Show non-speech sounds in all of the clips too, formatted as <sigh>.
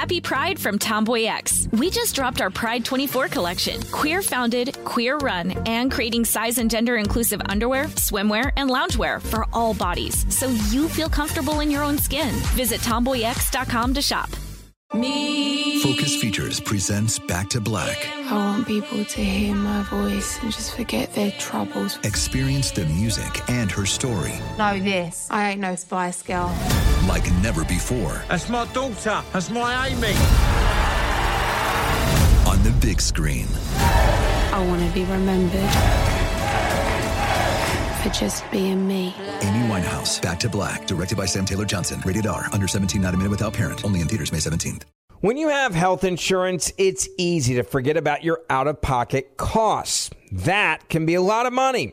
Happy Pride from Tomboy X. We just dropped our Pride 24 collection. Queer founded, queer run, and creating size and gender inclusive underwear, swimwear, and loungewear for all bodies so you feel comfortable in your own skin. Visit tomboyx.com to shop. Me. Focus Features presents Back to Black. I want people to hear my voice and just forget their troubles. Experience the music and her story. Know this. I ain't no Spice Girl. Like never before. That's my daughter. That's my Amy. On the big screen. I want to be remembered for just being me. Amy Winehouse, Back to Black, directed by Sam Taylor Johnson. Rated R, under 17, not a minute without parent. Only in theaters May 17th. When you have health insurance, it's easy to forget about your out of pocket costs. That can be a lot of money,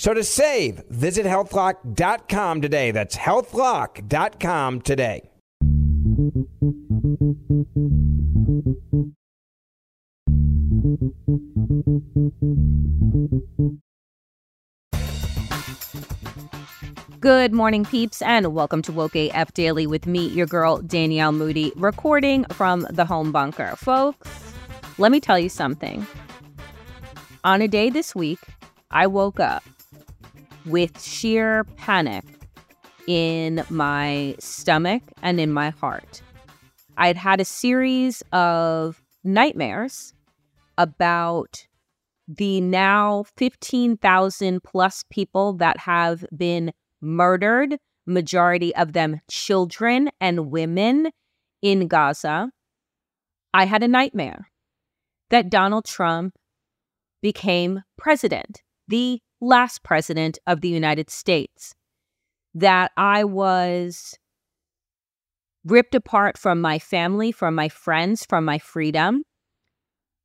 So to save, visit healthlock.com today. That's healthlock.com today. Good morning, peeps, and welcome to Woke AF Daily with me, your girl, Danielle Moody, recording from the home bunker. Folks, let me tell you something. On a day this week, I woke up with sheer panic in my stomach and in my heart. I'd had a series of nightmares about the now 15,000 plus people that have been murdered, majority of them children and women in Gaza. I had a nightmare that Donald Trump became president, the last president of the United States, that I was ripped apart from my family, from my friends, from my freedom,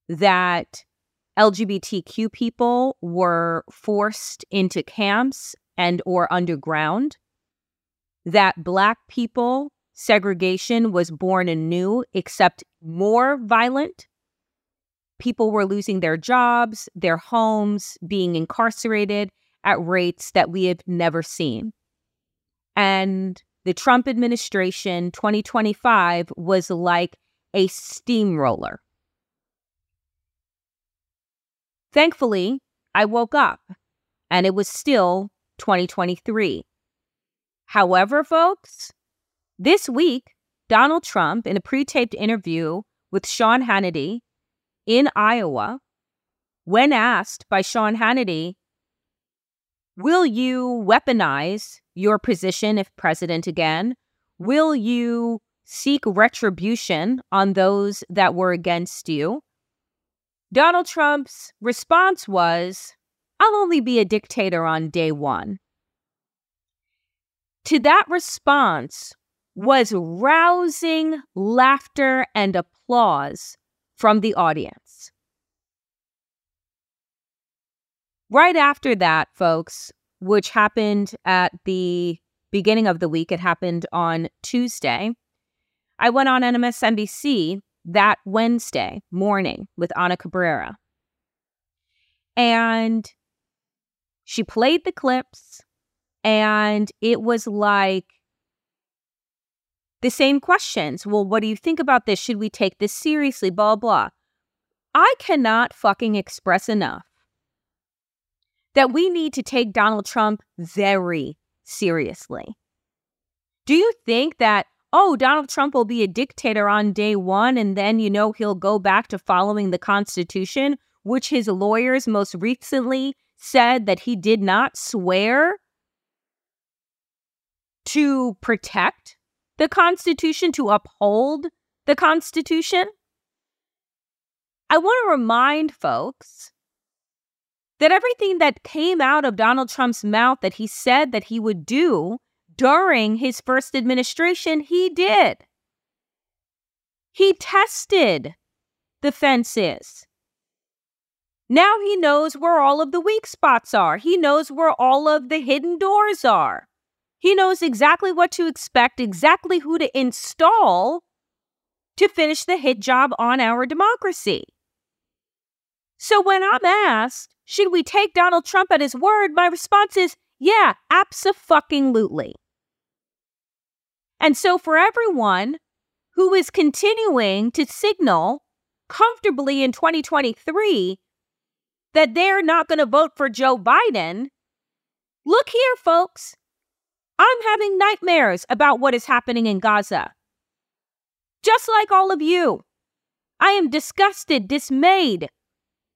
that LGBTQ people were forced into camps and or underground, that black people segregation was born anew except more violent. People were losing their jobs, their homes, being incarcerated at rates that we have never seen. And the Trump administration 2025 was like a steamroller. Thankfully, I woke up and it was still 2023. However, folks, this week, Donald Trump, in a pre taped interview with Sean Hannity in Iowa, when asked by Sean Hannity, Will you weaponize your position if president again? Will you seek retribution on those that were against you? Donald Trump's response was, I'll only be a dictator on day one. To that response was rousing laughter and applause from the audience. Right after that, folks, which happened at the beginning of the week, it happened on Tuesday, I went on MSNBC that Wednesday morning with Ana Cabrera. And she played the clips, and it was like the same questions. Well, what do you think about this? Should we take this seriously? Blah, blah. I cannot fucking express enough that we need to take Donald Trump very seriously. Do you think that oh, Donald Trump will be a dictator on day one, and then, you know, he'll go back to following the Constitution, which his lawyers most recently said that he did not swear to protect the Constitution, to uphold the Constitution. I want to remind folks that everything that came out of Donald Trump's mouth that he said that he would do during his first administration, he did. He tested the fences. Now he knows where all of the weak spots are. He knows where all of the hidden doors are. He knows exactly what to expect, exactly who to install to finish the hit job on our democracy. So when I'm asked, should we take Donald Trump at his word? My response is, yeah, absolutely. And so for everyone who is continuing to signal comfortably in 2023 that they're not going to vote for Joe Biden, look here, folks. I'm having nightmares about what is happening in Gaza. Just like all of you, I am disgusted, dismayed,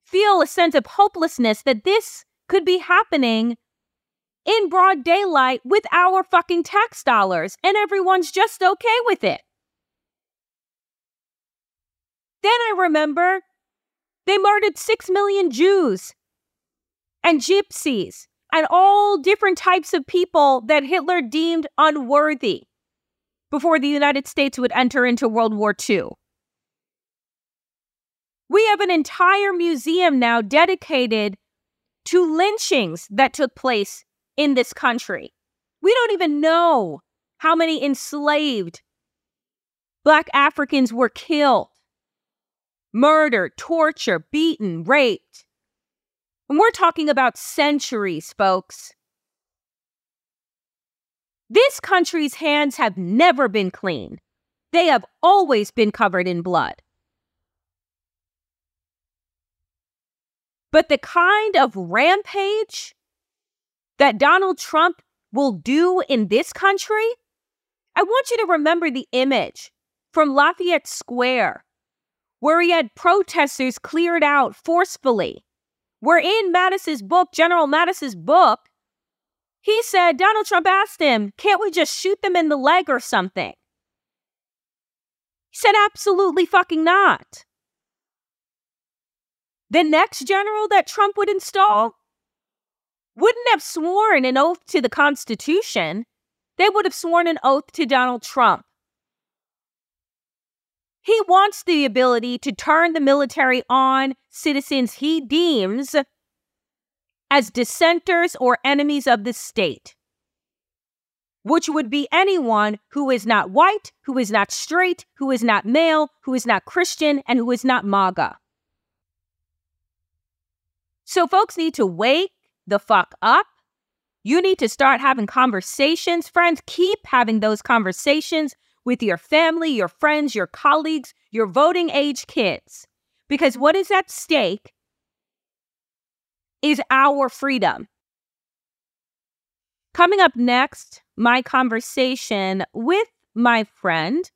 feel a sense of hopelessness that this could be happening in broad daylight with our fucking tax dollars, and everyone's just okay with it. Then I remember they murdered six million Jews and gypsies and all different types of people that Hitler deemed unworthy before the United States would enter into World War II. We have an entire museum now dedicated to lynchings that took place in this country. We don't even know how many enslaved Black Africans were killed, murdered, tortured, beaten, raped. And we're talking about centuries, folks. This country's hands have never been clean. They have always been covered in blood. But the kind of rampage that Donald Trump will do in this country, I want you to remember the image from Lafayette Square, where he had protesters cleared out forcefully where in Mattis's book, General Mattis's book, he said Donald Trump asked him, can't we just shoot them in the leg or something? He said, absolutely fucking not. The next general that Trump would install wouldn't have sworn an oath to the Constitution. They would have sworn an oath to Donald Trump. He wants the ability to turn the military on citizens he deems as dissenters or enemies of the state, which would be anyone who is not white, who is not straight, who is not male, who is not Christian, and who is not MAGA. So, folks need to wake the fuck up. You need to start having conversations. Friends, keep having those conversations with your family, your friends, your colleagues, your voting age kids. Because what is at stake is our freedom. Coming up next, my conversation with my friend,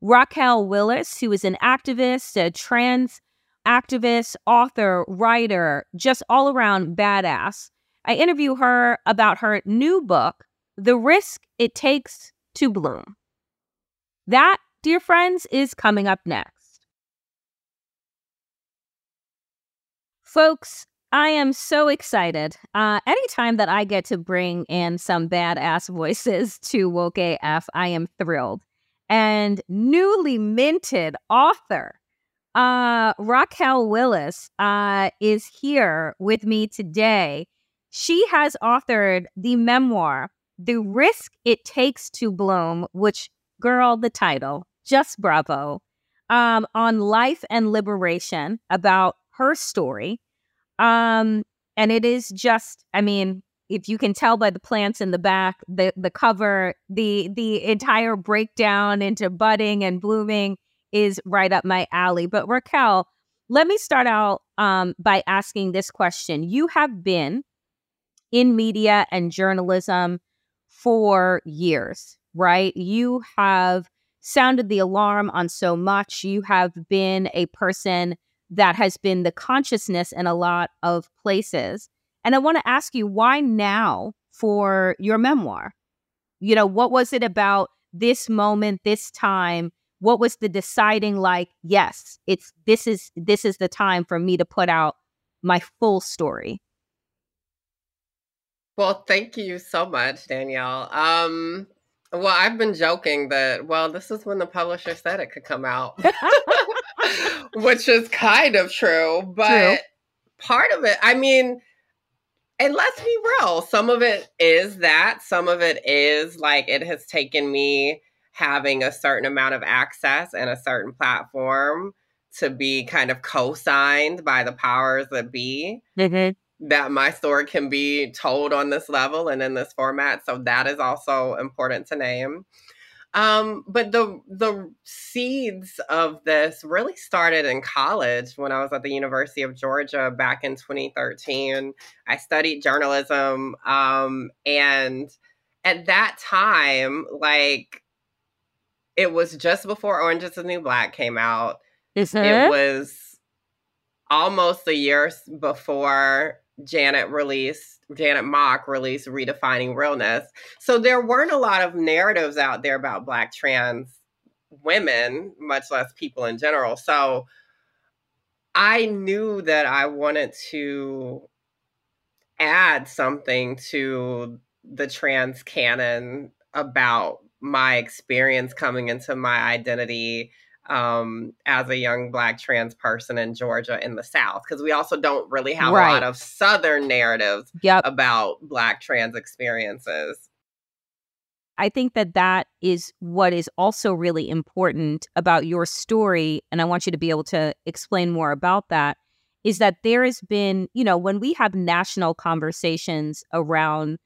Raquel Willis, who is an activist, a trans activist, author, writer, just all around badass. I interview her about her new book, The Risk It Takes to Bloom. That, dear friends, is coming up next. Folks, I am so excited. Uh, anytime that I get to bring in some badass voices to Woke AF, I am thrilled. And newly minted author uh, Raquel Willis uh, is here with me today. She has authored the memoir, The Risk It Takes to Bloom, which girl, the title, just bravo, um, on life and liberation about her story. Um, and it is just, I mean, if you can tell by the plants in the back, the the cover, the the entire breakdown into budding and blooming is right up my alley. But Raquel, let me start out um, by asking this question: You have been in media and journalism for years right? You have sounded the alarm on so much. You have been a person that has been the consciousness in a lot of places. And I want to ask you, why now for your memoir? You know, what was it about this moment, this time? What was the deciding like, yes, it's this is this is the time for me to put out my full story? Well, thank you so much, Danielle. Um, well, I've been joking that, well, this is when the publisher said it could come out, <laughs> <laughs> which is kind of true. But true. part of it, I mean, and let's be real, some of it is that, some of it is like it has taken me having a certain amount of access and a certain platform to be kind of co-signed by the powers that be mm-hmm. That my story can be told on this level and in this format so that is also important to name um, but the the seeds of this really started in college when I was at the University of Georgia back in 2013. I studied journalism, um, and at that time, like it was just before Orange is the New Black came out. It? It was almost a year before Janet released, Janet Mock released Redefining Realness. So there weren't a lot of narratives out there about Black trans women, much less people in general. So I knew that I wanted to add something to the trans canon about my experience coming into my identity um, as a young black trans person in Georgia in the South, because we also don't really have right. a lot of Southern narratives yep. about black trans experiences. I think that that is what is also really important about your story. And I want you to be able to explain more about that is that there has been, you know, when we have national conversations around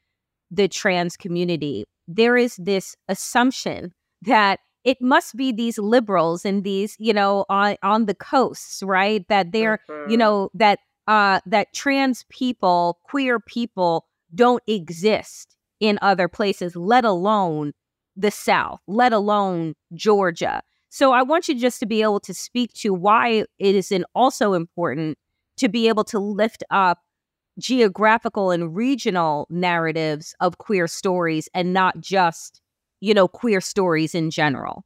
the trans community, there is this assumption that it must be these liberals and these you know on on the coasts right that they're mm-hmm. you know that uh that trans people queer people don't exist in other places let alone the south let alone georgia so i want you just to be able to speak to why it is also important to be able to lift up geographical and regional narratives of queer stories and not just you know, queer stories in general?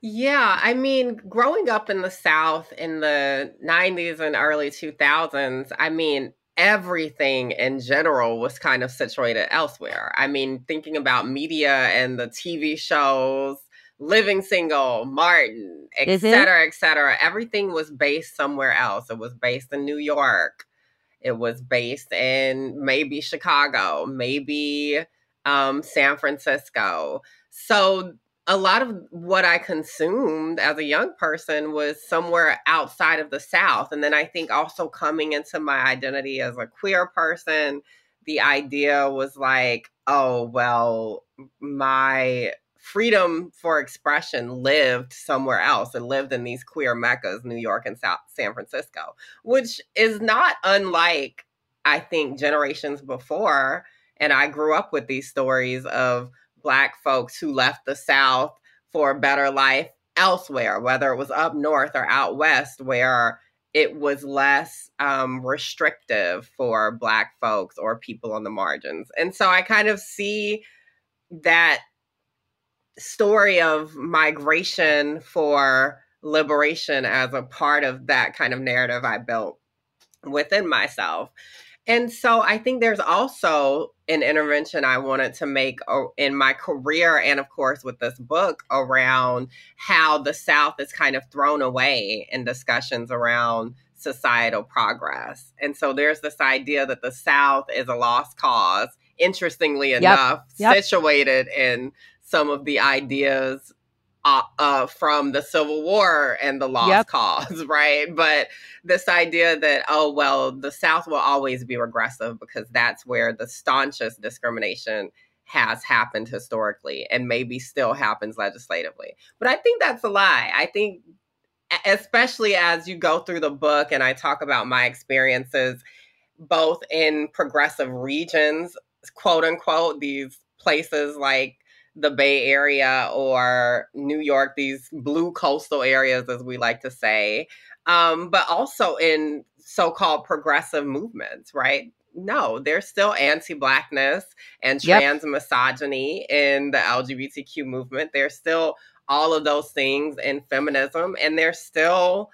Yeah, I mean, growing up in the South in the 90s and early 2000s, I mean, everything in general was kind of situated elsewhere. I mean, thinking about media and the TV shows, Living Single, Martin, et cetera, et cetera, everything was based somewhere else. It was based in New York. It was based in maybe Chicago, maybe um, San Francisco. So a lot of what I consumed as a young person was somewhere outside of the South. And then I think also coming into my identity as a queer person, the idea was like, oh, well, my freedom for expression lived somewhere else. and lived in these queer meccas, New York and South San Francisco, which is not unlike, I think, generations before and I grew up with these stories of Black folks who left the South for a better life elsewhere, whether it was up north or out west, where it was less um, restrictive for Black folks or people on the margins. And so I kind of see that story of migration for liberation as a part of that kind of narrative I built within myself. And so I think there's also an intervention I wanted to make in my career and, of course, with this book around how the South is kind of thrown away in discussions around societal progress. And so there's this idea that the South is a lost cause, interestingly yep. enough, yep. situated in some of the ideas uh, uh, from the Civil War and the lost yep. cause, <laughs> right? But this idea that, oh, well, the South will always be regressive because that's where the staunchest discrimination has happened historically and maybe still happens legislatively. But I think that's a lie. I think, especially as you go through the book and I talk about my experiences both in progressive regions, quote unquote, these places like the Bay Area or New York, these blue coastal areas, as we like to say, um, but also in so called progressive movements, right? No, there's still anti Blackness and trans yep. misogyny in the LGBTQ movement. There's still all of those things in feminism, and there's still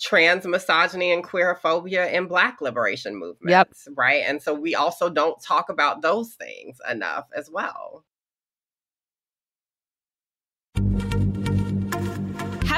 trans misogyny and queerphobia in black liberation movements yep. right and so we also don't talk about those things enough as well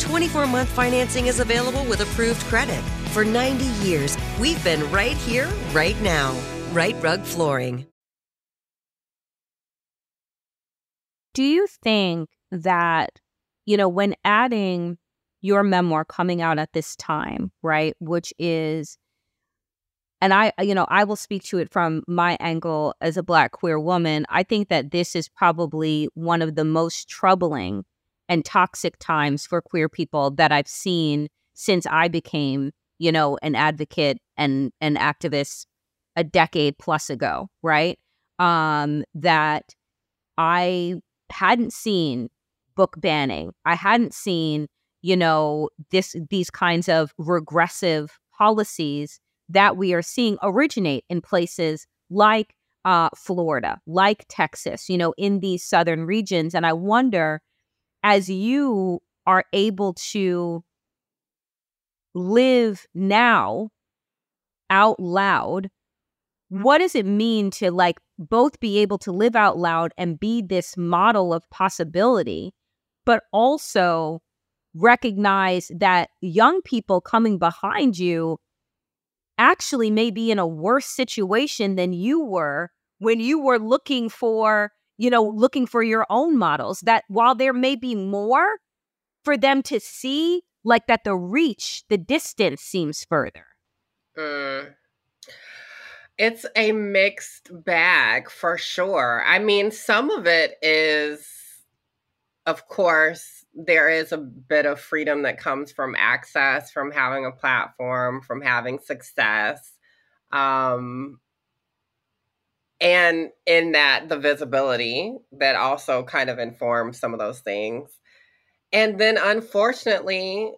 24 month financing is available with approved credit. For 90 years, we've been right here, right now. Rite Rug Flooring. Do you think that, you know, when adding your memoir coming out at this time, right, which is, and I, you know, I will speak to it from my angle as a Black queer woman. I think that this is probably one of the most troubling and toxic times for queer people that I've seen since I became, you know, an advocate and an activist a decade plus ago, right? Um, that I hadn't seen book banning. I hadn't seen, you know, this these kinds of regressive policies that we are seeing originate in places like uh, Florida, like Texas, you know, in these southern regions. And I wonder, as you are able to live now out loud mm-hmm. what does it mean to like both be able to live out loud and be this model of possibility but also recognize that young people coming behind you actually may be in a worse situation than you were when you were looking for you know looking for your own models that while there may be more for them to see like that the reach the distance seems further Mm. It's a mixed bag for sure. I mean, some of it is, of course, there is a bit of freedom that comes from access, from having a platform, from having success. Um, and in that, the visibility that also kind of informs some of those things. And then, unfortunately,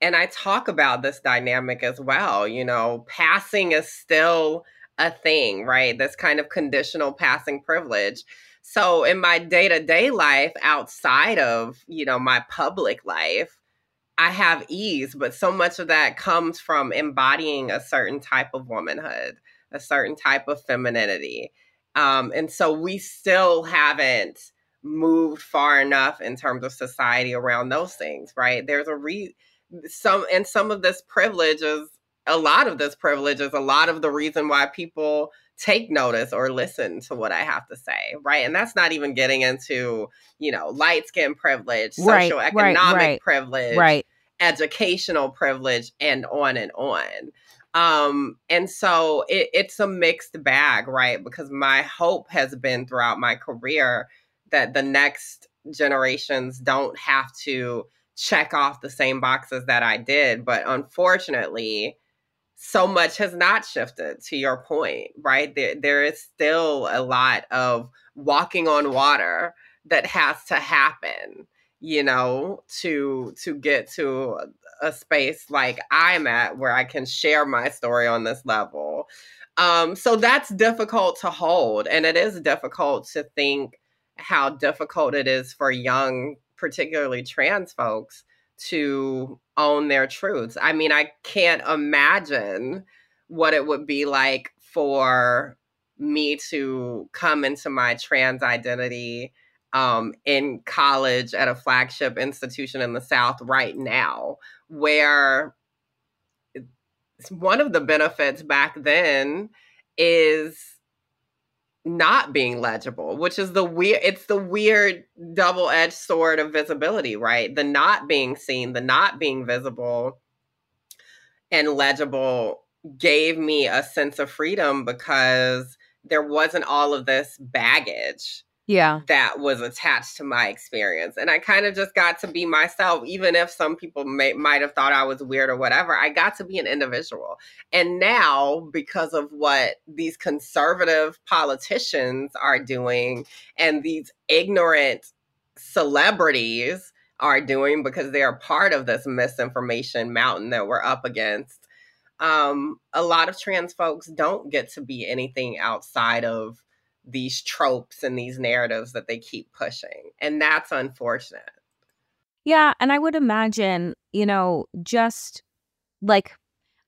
and I talk about this dynamic as well. You know, passing is still a thing, right? This kind of conditional passing privilege. So in my day-to-day life outside of, you know, my public life, I have ease, but so much of that comes from embodying a certain type of womanhood, a certain type of femininity. Um, and so we still haven't moved far enough in terms of society around those things, right? There's a re some and some of this privilege is a lot of this privilege is a lot of the reason why people take notice or listen to what I have to say, right? And that's not even getting into, you know, light skin privilege, Right, social right, economic right, privilege, right educational privilege, and on and on. Um, and so it, it's a mixed bag, right? Because my hope has been throughout my career that the next generations don't have to check off the same boxes that I did. But unfortunately, so much has not shifted to your point, right? There, there is still a lot of walking on water that has to happen, you know, to to get to a space like I'm at where I can share my story on this level. Um, so that's difficult to hold. And it is difficult to think how difficult it is for young particularly trans folks, to own their truths. I mean, I can't imagine what it would be like for me to come into my trans identity um, in college at a flagship institution in the South right now, where one of the benefits back then is not being legible, which is the weird it's the weird double-edged sword of visibility, right? The not being seen, the not being visible and legible gave me a sense of freedom because there wasn't all of this baggage yeah. that was attached to my experience and i kind of just got to be myself even if some people may, might have thought i was weird or whatever i got to be an individual. And now because of what these conservative politicians are doing and these ignorant celebrities are doing because they're part of this misinformation mountain that we're up against um, a lot of trans folks don't get to be anything outside of these tropes and these narratives that they keep pushing. And that's unfortunate. Yeah. And I would imagine, you know, just like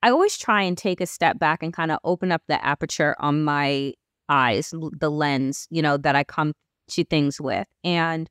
I always try and take a step back and kind of open up the aperture on my eyes, the lens, you know, that I come to things with. And,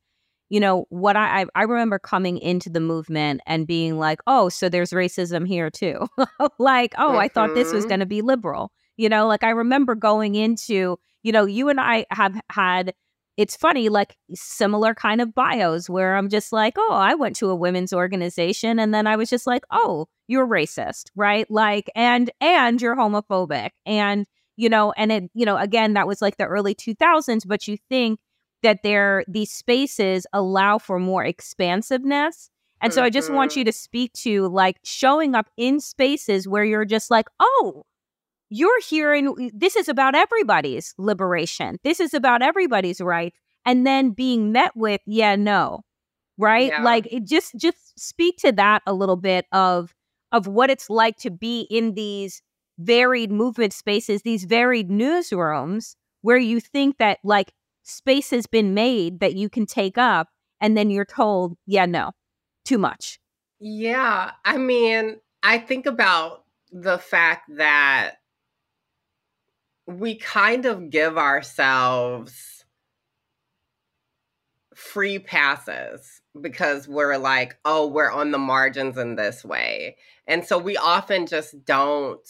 you know, what I, I remember coming into the movement and being like, oh, so there's racism here too. <laughs> like, oh, mm-hmm. I thought this was mm-hmm. going to be liberal. You know, like I remember going into you know, you and I have had it's funny, like similar kind of bios where I'm just like, oh, I went to a women's organization and then I was just like, oh, you're racist, right? Like, and, and you're homophobic. And, you know, and it, you know, again, that was like the early 2000s, but you think that there, these spaces allow for more expansiveness. And so I just want you mm-hmm. to speak to like showing up in spaces where you're just like, oh, you're hearing this is about everybody's liberation. This is about everybody's right. And then being met with, yeah, no. Right? Yeah. Like it just just speak to that a little bit of of what it's like to be in these varied movement spaces, these varied newsrooms where you think that like space has been made that you can take up and then you're told, yeah, no, too much. Yeah. I mean, I think about the fact that we kind of give ourselves free passes because we're like, oh, we're on the margins in this way. And so we often just don't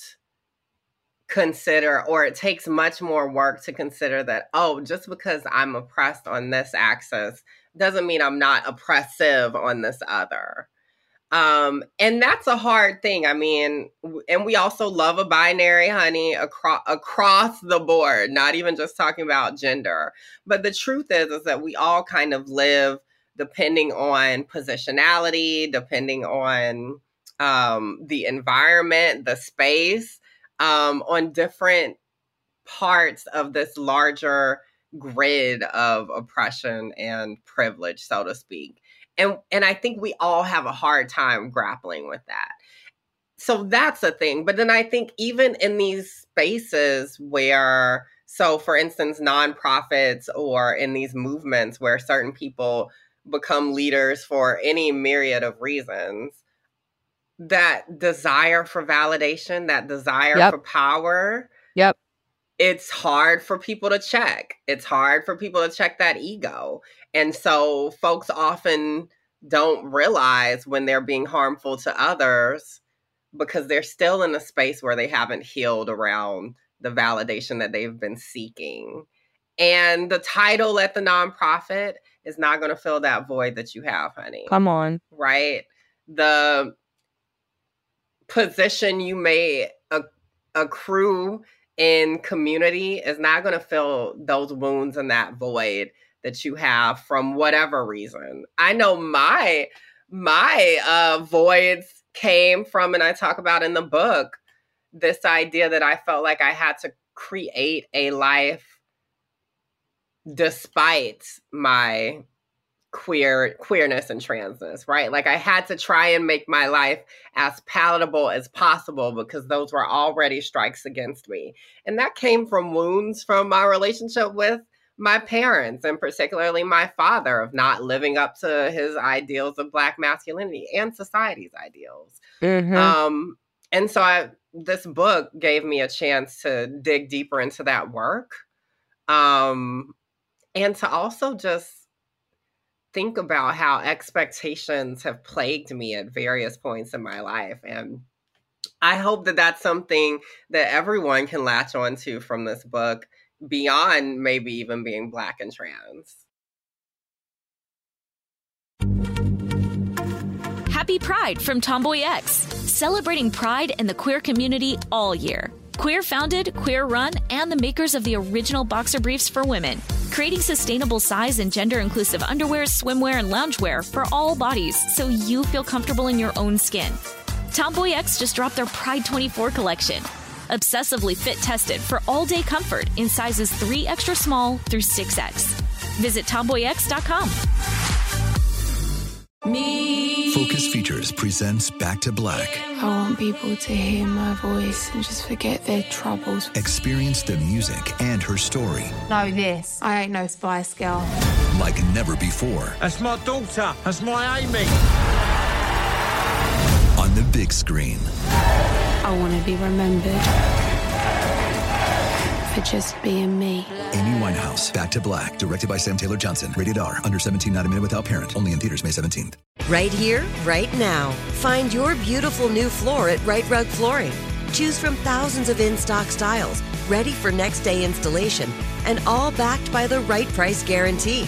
consider, or it takes much more work to consider that, oh, just because I'm oppressed on this axis doesn't mean I'm not oppressive on this other. Um, and that's a hard thing. I mean, and we also love a binary, honey, across across the board, not even just talking about gender. But the truth is is that we all kind of live depending on positionality, depending on um, the environment, the space, um, on different parts of this larger grid of oppression and privilege, so to speak and and i think we all have a hard time grappling with that. So that's a thing but then i think even in these spaces where so for instance nonprofits or in these movements where certain people become leaders for any myriad of reasons that desire for validation that desire yep. for power yep. it's hard for people to check. It's hard for people to check that ego and so folks often don't realize when they're being harmful to others because they're still in a space where they haven't healed around the validation that they've been seeking. And the title at the nonprofit is not going to fill that void that you have, honey. Come on. Right? The position you may accrue in community is not going to fill those wounds and that void that you have from whatever reason. I know my my uh voids came from and I talk about in the book this idea that I felt like I had to create a life despite my queer queerness and transness right like i had to try and make my life as palatable as possible because those were already strikes against me and that came from wounds from my relationship with my parents and particularly my father of not living up to his ideals of black masculinity and society's ideals mm-hmm. um, and so I, this book gave me a chance to dig deeper into that work um, and to also just think about how expectations have plagued me at various points in my life. And I hope that that's something that everyone can latch onto from this book beyond maybe even being Black and trans. Happy Pride from Tomboy X, celebrating pride in the queer community all year. Queer founded, queer run, and the makers of the original boxer briefs for women, creating sustainable size and gender inclusive underwear, swimwear, and loungewear for all bodies so you feel comfortable in your own skin. Tomboy X just dropped their Pride 24 collection. Obsessively fit tested for all day comfort in sizes 3 extra small through 6X. Visit tomboyx.com. Me. Focus Features presents Back to Black. I want people to hear my voice and just forget their troubles. Experience the music and her story. Know this. I ain't no Spice Girl. Like never before. That's my daughter. That's my Amy. On the big screen. I want to be remembered for just being me. Amy Winehouse, Back to Black, directed by Sam Taylor Johnson. Rated R, under 17, not a minute without parent. Only in theaters May 17th. Right here, right now. Find your beautiful new floor at Rite Rug Flooring. Choose from thousands of in stock styles, ready for next day installation, and all backed by the right price guarantee.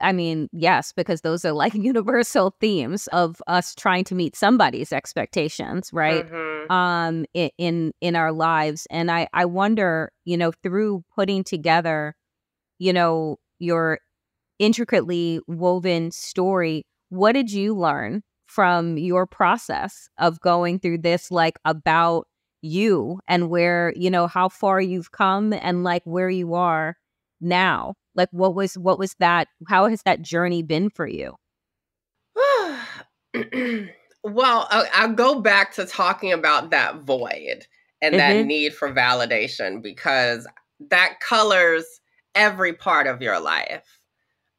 I mean, yes, because those are like <laughs> universal themes of us trying to meet somebody's expectations, right? Mhm. Um in, in in our lives. And I I wonder, you know, through putting together, you know, your intricately woven story, what did you learn from your process of going through this like about you and where, you know, how far you've come and like where you are now? Like what was what was that how has that journey been for you? <sighs> well, I- I'll go back to talking about that void and that Mhm. need for validation because that colors every part of your life.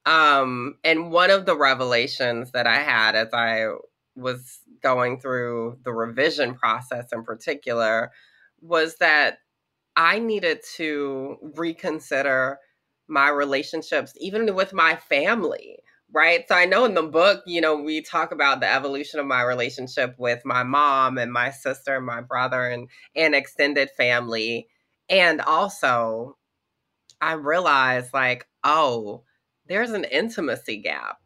Um, and one of the revelations that I had as I was going through the revision process in particular was that I needed to reconsider my relationships, even with my family right? So I know in the book, you know, we talk about the evolution of my relationship with my mom and my sister and my brother and and extended family. And also I realized like, oh, there's an intimacy gap.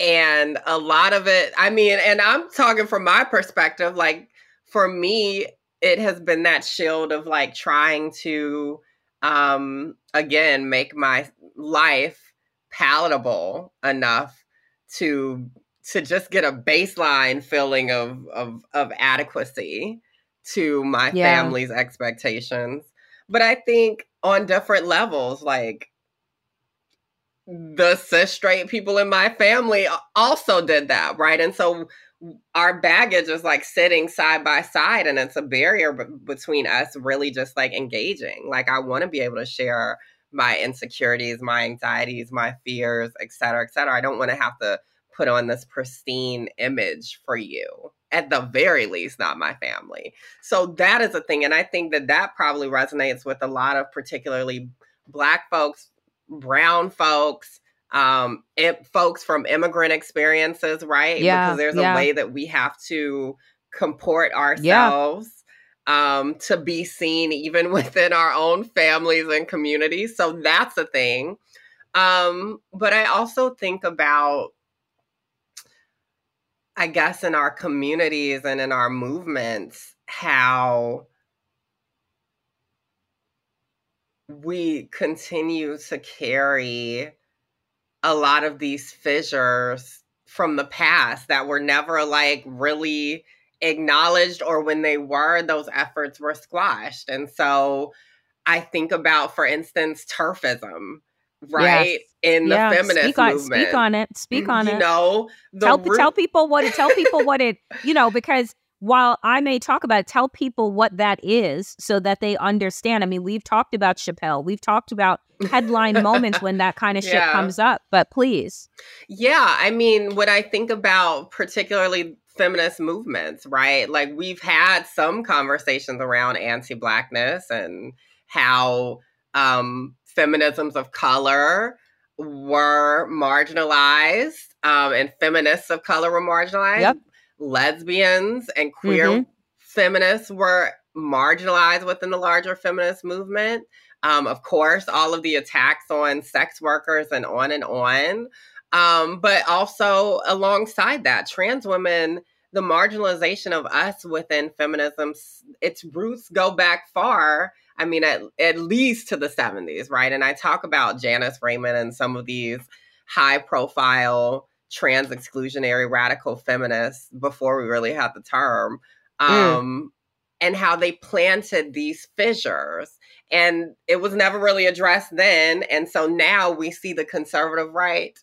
And a lot of it, I mean, and I'm talking from my perspective, like for me, it has been that shield of like trying to um again make my life palatable enough to to just get a baseline feeling of of of adequacy to my Yeah. family's expectations but i think on different levels like the cis straight people in my family also did that right and so our baggage is like sitting side by side and it's a barrier b- between us really just like engaging. Like i want to be able to share my insecurities my anxieties my fears et cetera et cetera. I don't want to have to put on this pristine image for you at the very least not my family. So that is a thing and i think that that probably resonates with a lot of particularly black folks brown folks um im- folks from immigrant experiences right? Yeah, because there's yeah. a way that we have to comport ourselves um to be seen even <laughs> within our own families and communities. So that's a thing. Um but i also think about i guess in our communities and in our movements how we continue to carry a lot of these fissures from the past that were never like really acknowledged or when they were those efforts were squashed and so i think about for instance TERFism right in the yeah, feminist speak on, movement speak on it. Speak mm, on you it. know the tell tell people what it tell people what it you know because while I may talk about it, tell people what that is so that they understand. I mean, we've talked about Chappelle, we've talked about headline moments when that <laughs> kind of shit Yeah. comes up, but please. Yeah, I mean, when I think about particularly feminist movements, right? Like we've had some conversations around anti-blackness and how um feminisms of color were marginalized um and feminists of color were marginalized. Yep. Lesbians and queer Mhm. feminists were marginalized within the larger feminist movement. Um, of course, all of the attacks on sex workers and on and on. Um, but also alongside that, trans women, the marginalization of us within feminism, its roots go back far. I mean, at, at least to the 70s, right? And I talk about Janice Raymond and some of these high profile trans exclusionary radical feminists before we really had the term. Um, and how they planted these fissures and it was never really addressed then and so now we see the conservative right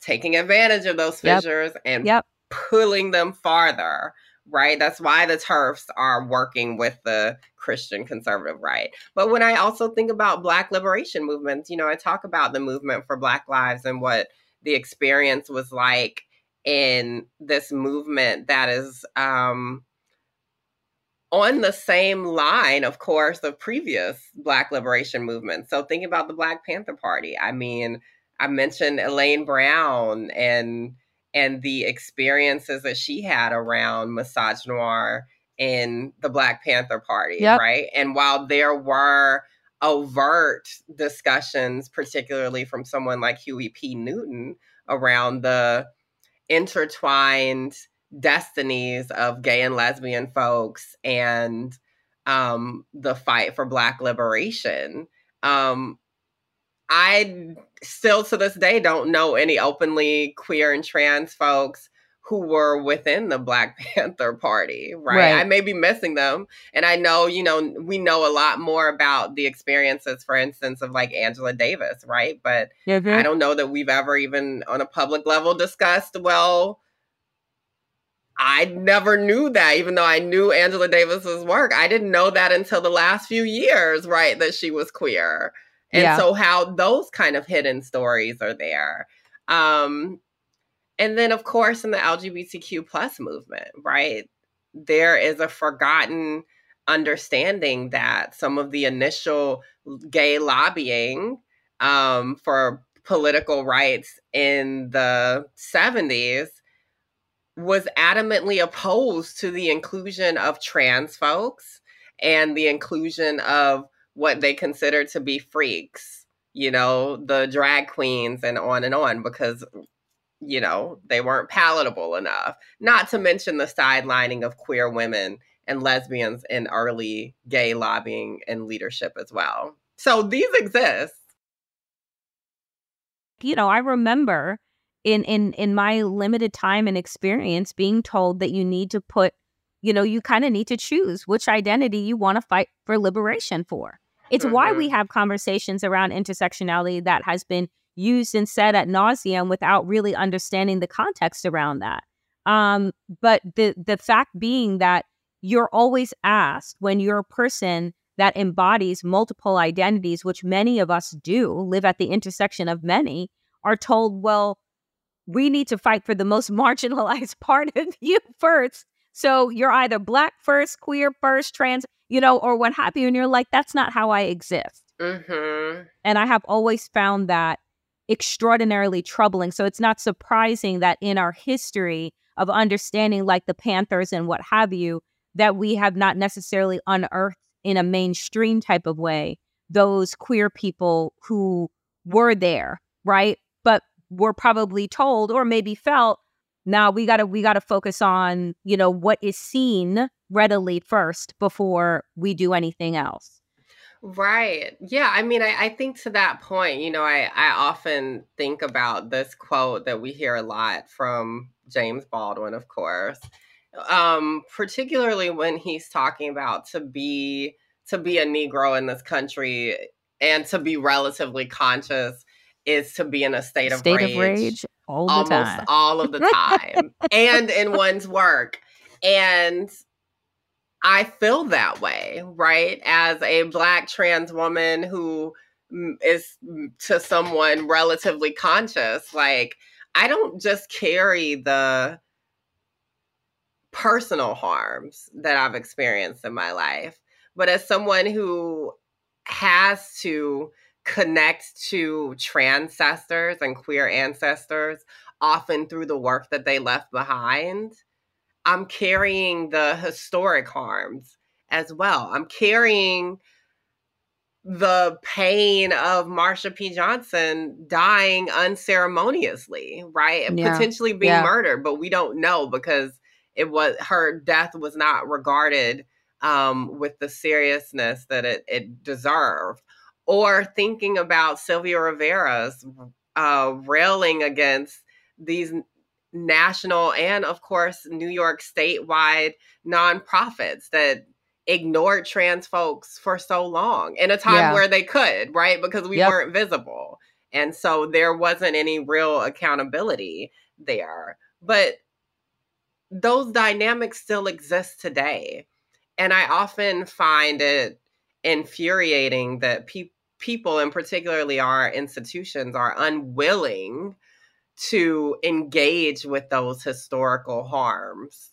taking advantage of those Yep. fissures and Yep. pulling them farther right that's why the TERFs are working with the christian conservative right but when i also think about black liberation movements you know i talk about the movement for black lives and what the experience was like in this movement that is um on the same line, of course, of previous Black liberation movements. So think about the Black Panther Party. I mean, I mentioned Elaine Brown and and the experiences that she had around misogynoir in the Black Panther Party, Yep. right? And while there were overt discussions, particularly from someone like Huey P. Newton, around the intertwined destinies of gay and lesbian folks and um, the fight for Black liberation. Um, I still to this day don't know any openly queer and trans folks who were within the Black <laughs> Panther Party, right? Right. I may be missing them. And I know, you know, we know a lot more about the experiences, for instance, of like Angela Davis, right? But I don't know that we've ever even on a public level discussed, well, I never knew that, even though I knew Angela Davis's work. I didn't know that until the last few years, right? That she was queer. And Yeah. so how those kind of hidden stories are there. Um, and then of course in the LGBTQ plus movement, right? There is a forgotten understanding that some of the initial gay lobbying um, for political rights in the 70s was adamantly opposed to the inclusion of trans folks and the inclusion of what they considered to be freaks, you know, the drag queens and on and on, because, you know, they weren't palatable enough. Not to mention the sidelining of queer women and lesbians in early gay lobbying and leadership as well. So these exist. you know, I remember in in in my limited time and experience being told that you need to put, you know, you kind of need to choose which identity you want to fight for liberation for. It's why we mm-hmm. have conversations around intersectionality that has been used and said at nauseum without really understanding the context around that. Um, but the the fact being that you're always asked when you're a person that embodies multiple identities, which many of us do live at the intersection of many, are told, well, we need to fight for the most <laughs> marginalized <laughs> part of you first. So you're either black first, queer first, trans, you know, or what have you. And you're like, that's not how I exist. Mm-hmm. And I have always found that extraordinarily troubling. So it's not surprising that in our history of understanding, like the Panthers and what have you, that we have not necessarily unearthed in a mainstream type of way those queer people who were there, right? But were probably told or maybe felt, now we gotta we gotta focus on, you know, what is seen readily first before we do anything else. Right. Yeah. I mean, I, I think to that point, you know, I, I often think about this quote that we hear a lot from James Baldwin, of course, um, particularly when he's talking about to be to be a Negro in this country and to be relatively conscious is to be in a state of State rage of rage all the almost time. all of the time <laughs> and in one's work And I feel that way, right? As a black trans woman who is to someone relatively conscious, like I don't just carry the personal harms that I've experienced in my life, but as someone who has to connect to transcestors and queer ancestors, often through the work that they left behind, I'm carrying the historic harms as well. I'm carrying the pain of Marsha P. Johnson dying unceremoniously, right? And Yeah. potentially being Yeah. murdered, but we don't know because it was her death was not regarded um, with the seriousness that it, it deserved. Or thinking about Sylvia Rivera's uh, railing against these national and, of course, New York statewide nonprofits that ignored trans folks for so long in a time Yeah. where they could, right? Because we Yep. weren't visible. And so there wasn't any real accountability there. But those dynamics still exist today. And I often find it infuriating that pe- people, and particularly our institutions, are unwilling to engage with those historical harms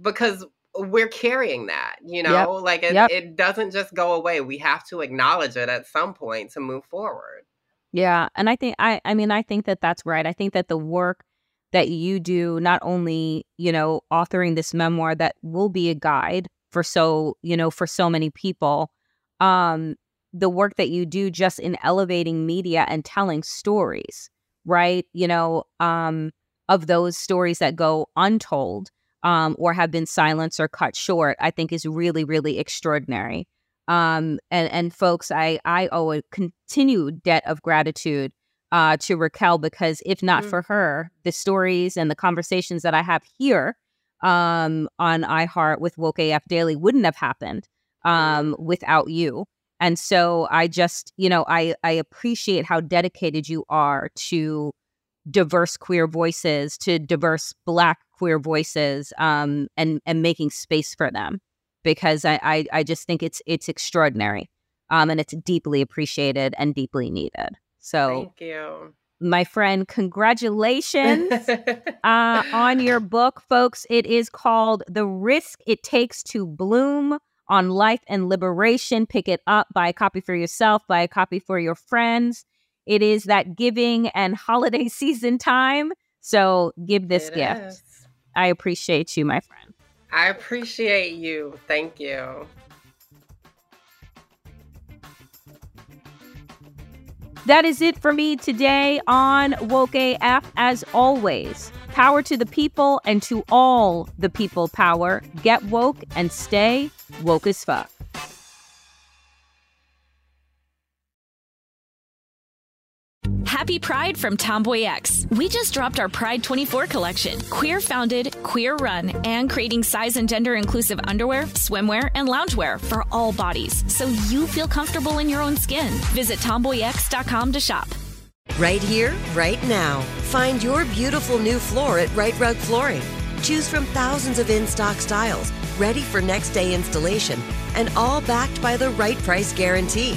because we're carrying that, you know, Yep. like it, Yep. it doesn't just go away. We have to acknowledge it at some point to move forward. Yeah, and I think I I mean I think that that's right. I think that the work that you do not only, you know, authoring this memoir that will be a guide for so, you know, for so many people, um the work that you do just in elevating media and telling stories, right? You know, um of those stories that go untold um or have been silenced or cut short, I think is really really extraordinary um and and folks i i owe a continued debt of gratitude uh to raquel because if not Mm. for her the stories and the conversations that i have here um on iheart with woke af daily wouldn't have happened um without you and so i just you know i i appreciate how dedicated you are to diverse queer voices to diverse black queer voices um and and making space for them because I, I I just think it's it's extraordinary, um, and it's deeply appreciated and deeply needed. So, Thank you. my friend, congratulations uh, on your <laughs> book, folks. It is called "The Risk It Takes to Bloom." On life and liberation, pick it up, buy a copy for yourself, buy a copy for your friends. It is that giving and holiday <laughs> season time. So give this It gift. is. I appreciate you, my friend. I appreciate you. Thank you. That is it for me today on Woke AF. As always, power to the people and to all the people power. Get woke and stay woke as fuck. Happy Pride from TomboyX. We just dropped our Pride 24 collection. Queer founded, queer run, and creating size and gender inclusive underwear, swimwear, and loungewear for all bodies so you feel comfortable in your own skin. Visit tomboyx.com to shop. Right here, right now. Find your beautiful new floor at Rite Rug Flooring. Choose from thousands of in stock styles, ready for next day installation, and all backed by the right price guarantee.